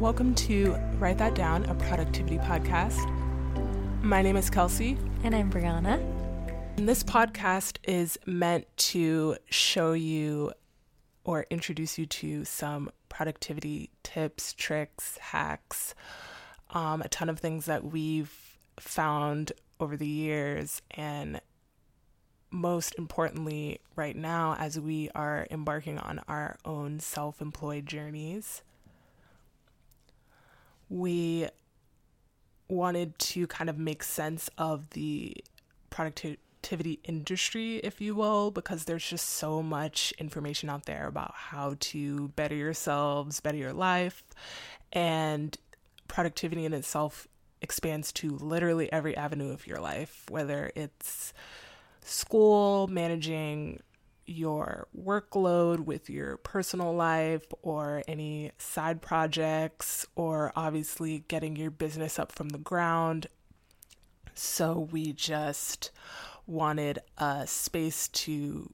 Welcome to Write That Down, a productivity podcast. My name is Kelsea. And I'm Breana. And this podcast is meant to show you or introduce you to some productivity tips, tricks, hacks, um, a ton of things that we've found over the years. And most importantly, right now, as we are embarking on our own self employed journeys, we wanted to kind of make sense of the productivity industry, if you will, because there's just so much information out there about how to better yourselves, better your life. And productivity in itself expands to literally every avenue of your life, whether it's school, managing your workload with your personal life or any side projects, or obviously getting your business up from the ground. So we just wanted a space to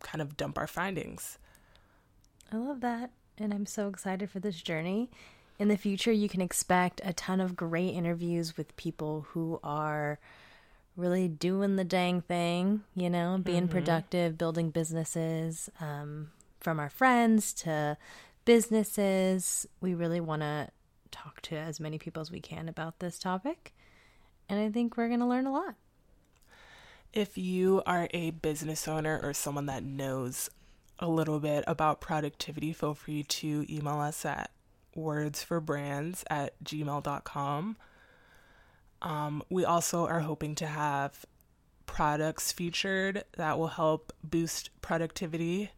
kind of dump our findings. I love that. And I'm so excited for this journey. In the future, you can expect a ton of great interviews with people who are really doing the dang thing, you know, being mm-hmm. productive, building businesses, um, from our friends to businesses. We really want to talk to as many people as we can about this topic. And I think we're going to learn a lot. If you are a business owner or someone that knows a little bit about productivity, feel free to email us at wordsforbrands at gmail.com. Um, we also are hoping to have products featured that will help boost productivity.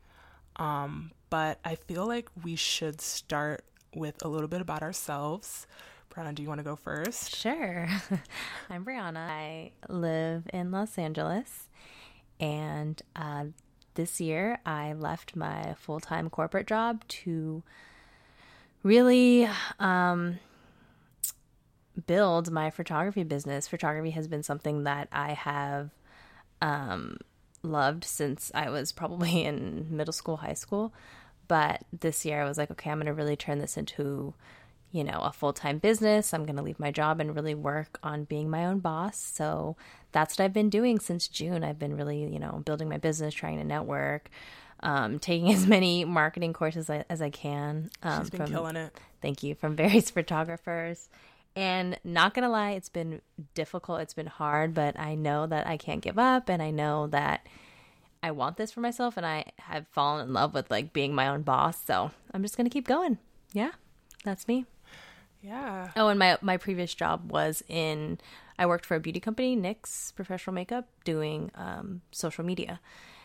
Um, but I feel like we should start with a little bit about ourselves. Breana, do you want to go first? Sure. I'm Breana. I live in Los Angeles. And uh, this year, I left my full time corporate job to really um, build my photography business. Photography has been something that I have um, loved since I was probably in middle school, high school. But this year I was like, okay, I'm going to really turn this into, you know, a full time business. I'm going to leave my job and really work on being my own boss. So that's what I've been doing since June. I've been really, you know, building my business, trying to network. Um, taking as many marketing courses as I, as I can. Um, She's been from, killing it. Thank you from various photographers and not gonna lie, it's been difficult, it's been hard, but I know that I can't give up and I know that I want this for myself and I have fallen in love with like being my own boss. So I'm just gonna keep going. Yeah, that's me. Yeah. Oh, and my my previous job was in I worked for a beauty company, NYX Professional Makeup, doing um, social media.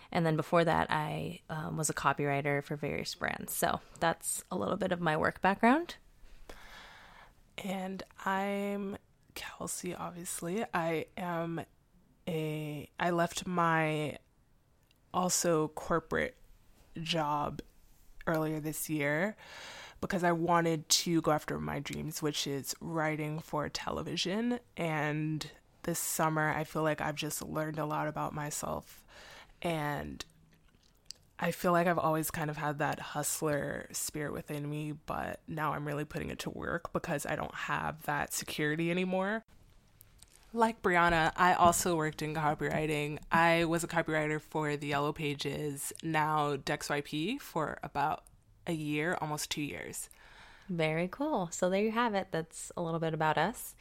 And then before that, I um, was a copywriter for various brands. So that's a little bit of my work background. And I'm Kelsea, obviously. I am a, I left my also corporate job earlier this year because I wanted to go after my dreams, which is writing for television. And this summer, I feel like I've just learned a lot about myself and I feel like I've always kind of had that hustler spirit within me, but now I'm really putting it to work because I don't have that security anymore. Like Breana, I also worked in copywriting. I was a copywriter for the Yellow Pages, now DexYP, for about a year, almost two years. Very cool. So there you have it. That's a little bit about us.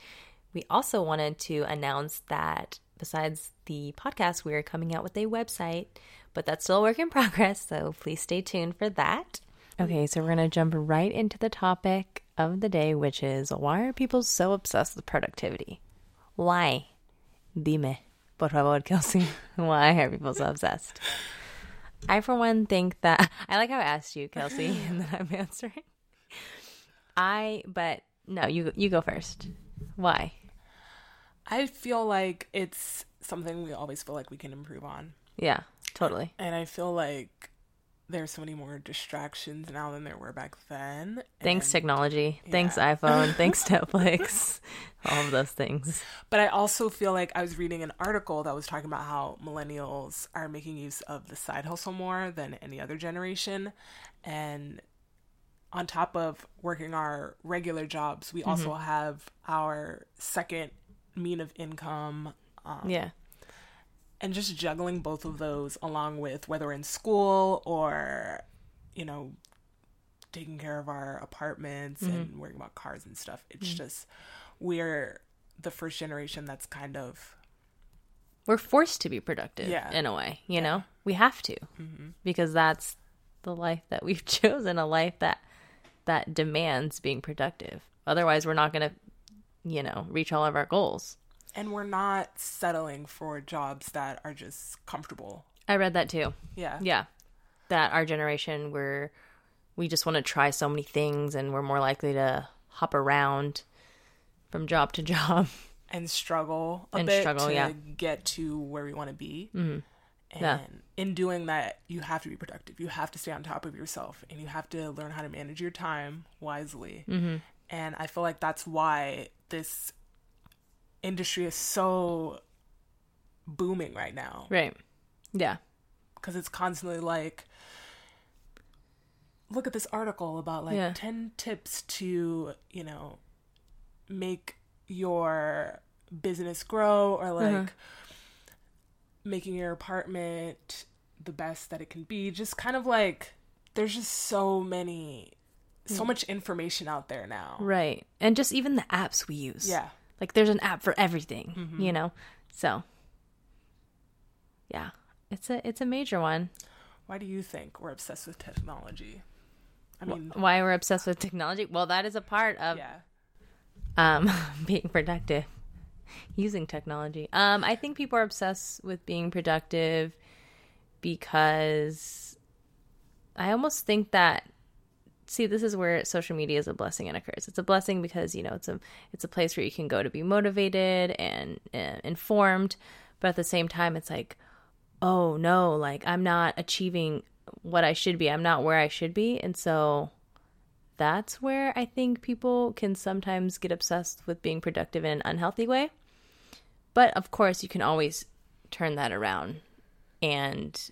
We also wanted to announce that besides the podcast, we are coming out with a website but that's still a work in progress, so please stay tuned for that. Okay, so we're going to jump right into the topic of the day, which is why are people so obsessed with productivity? Why? Dime, por favor, Kelsea. why are people so obsessed? I, for one, think that I like how I asked you, Kelsea, and then I'm answering. I, but no, you you go first. Why? I feel like it's something we always feel like we can improve on. Yeah. Totally. And I feel like there's so many more distractions now than there were back then. Thanks technology. Yeah. Thanks iPhone. thanks Netflix. All of those things. But I also feel like I was reading an article that was talking about how millennials are making use of the side hustle more than any other generation and on top of working our regular jobs, we also have our second mean of income. Um, Yeah. And just juggling both of those along with whether in school or you know taking care of our apartments mm-hmm. and worrying about cars and stuff it's mm-hmm. just we're the first generation that's kind of We're forced to be productive Yeah. in a way, you know? We have to. Mm-hmm. Because that's the life that we've chosen, a life that that demands being productive. Otherwise, we're not going to, you know, reach all of our goals. And we're not settling for jobs that are just comfortable I read that too. yeah Yeah. That our generation we're we just want to try so many things and we're more likely to hop around from job to job. and struggle a And bit struggle, to yeah. get to where we want to be Mm-hmm. and Yeah. in doing that you have to be productive you have to stay on top of yourself and you have to learn how to manage your time wisely Mm-hmm. and i feel like that's why this industry is so booming right now Right. Yeah. because it's constantly like look at this article about like Yeah. 10 tips to you know make your business grow or like Uh-huh. making your apartment the best that it can be just kind of like there's just so many so much information out there now Right. And just even the apps we use. yeah Like there's an app for everything, you know? So yeah. It's a it's a major one. why do you think we're obsessed with technology i mean Why we're obsessed with technology? Well, that is a part of yeah um being productive using technology. Um I think people are obsessed with being productive because I almost think that see this is where social media is a blessing and a curse. It's a blessing because you know it's a it's a place where you can go to be motivated and uh, informed, but at the same time it's like oh no, like I'm not achieving what I should be. I'm not where I should be, and so that's where I think people can sometimes get obsessed with being productive in an unhealthy way. But of course, you can always turn that around and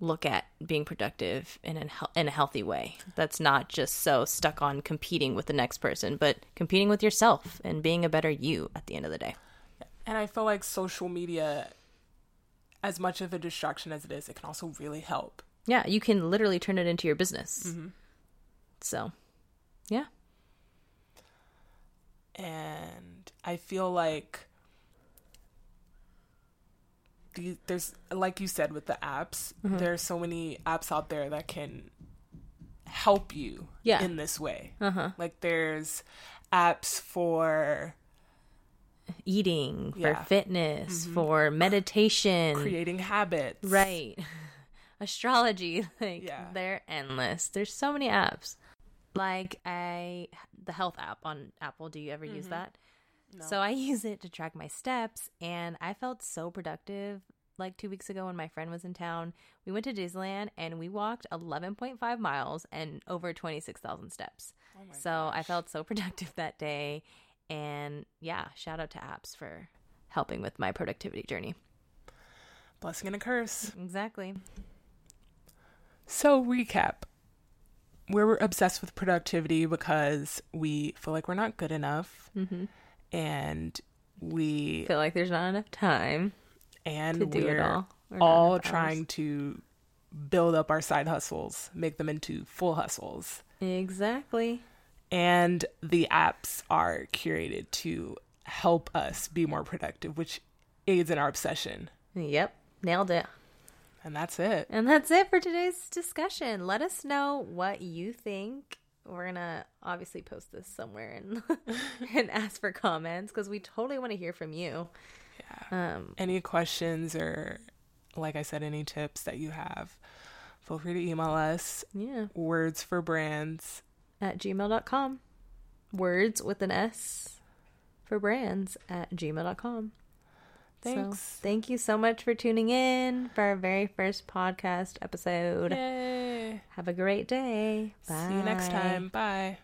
look at being productive in a, in a healthy way. That's not just so stuck on competing with the next person, but competing with yourself and being a better you at the end of the day. And I feel like social media, as much of a distraction as it is, it can also really help. Yeah, you can literally turn it into your business. Mm-hmm. So, yeah. And I feel like the, there's, like you said, with the apps, Mm-hmm. there's so many apps out there that can help you Yeah. in this way. Uh-huh. Like there's apps for Eating, for Yeah. fitness, for meditation. creating habits. Right. Astrology, like Yeah. they're endless. There's so many apps. Like I the health app on Apple, do you ever use that? So I use it to track my steps and I felt so productive like 2 weeks ago when my friend was in town. We went to Disneyland and we walked 11.5 miles and over 26,000 steps. so I felt so productive that day and yeah, shout out to apps for helping with my productivity journey. Blessing and a curse. Exactly. So, recap. We're obsessed with productivity because we feel like we're not good enough. Mm-hmm. And we feel like there's not enough time and to do we're it all. Not all trying to build up our side hustles, make them into full hustles. Exactly. And the apps are curated to help us be more productive, which aids in our obsession. Yep. Nailed it. And that's it. And that's it for today's discussion. Let us know what you think. We're gonna obviously post this somewhere and and ask for comments because we totally want to hear from you. Yeah. Um. Any questions or, like I said, any tips that you have, feel free to email us. Yeah. Words for brands. At gmail.com. Words with an S for brands at gmail.com. Thanks. So, thank you so much for tuning in for our very first podcast episode. Yay. Have a great day. Bye. See you next time. Bye.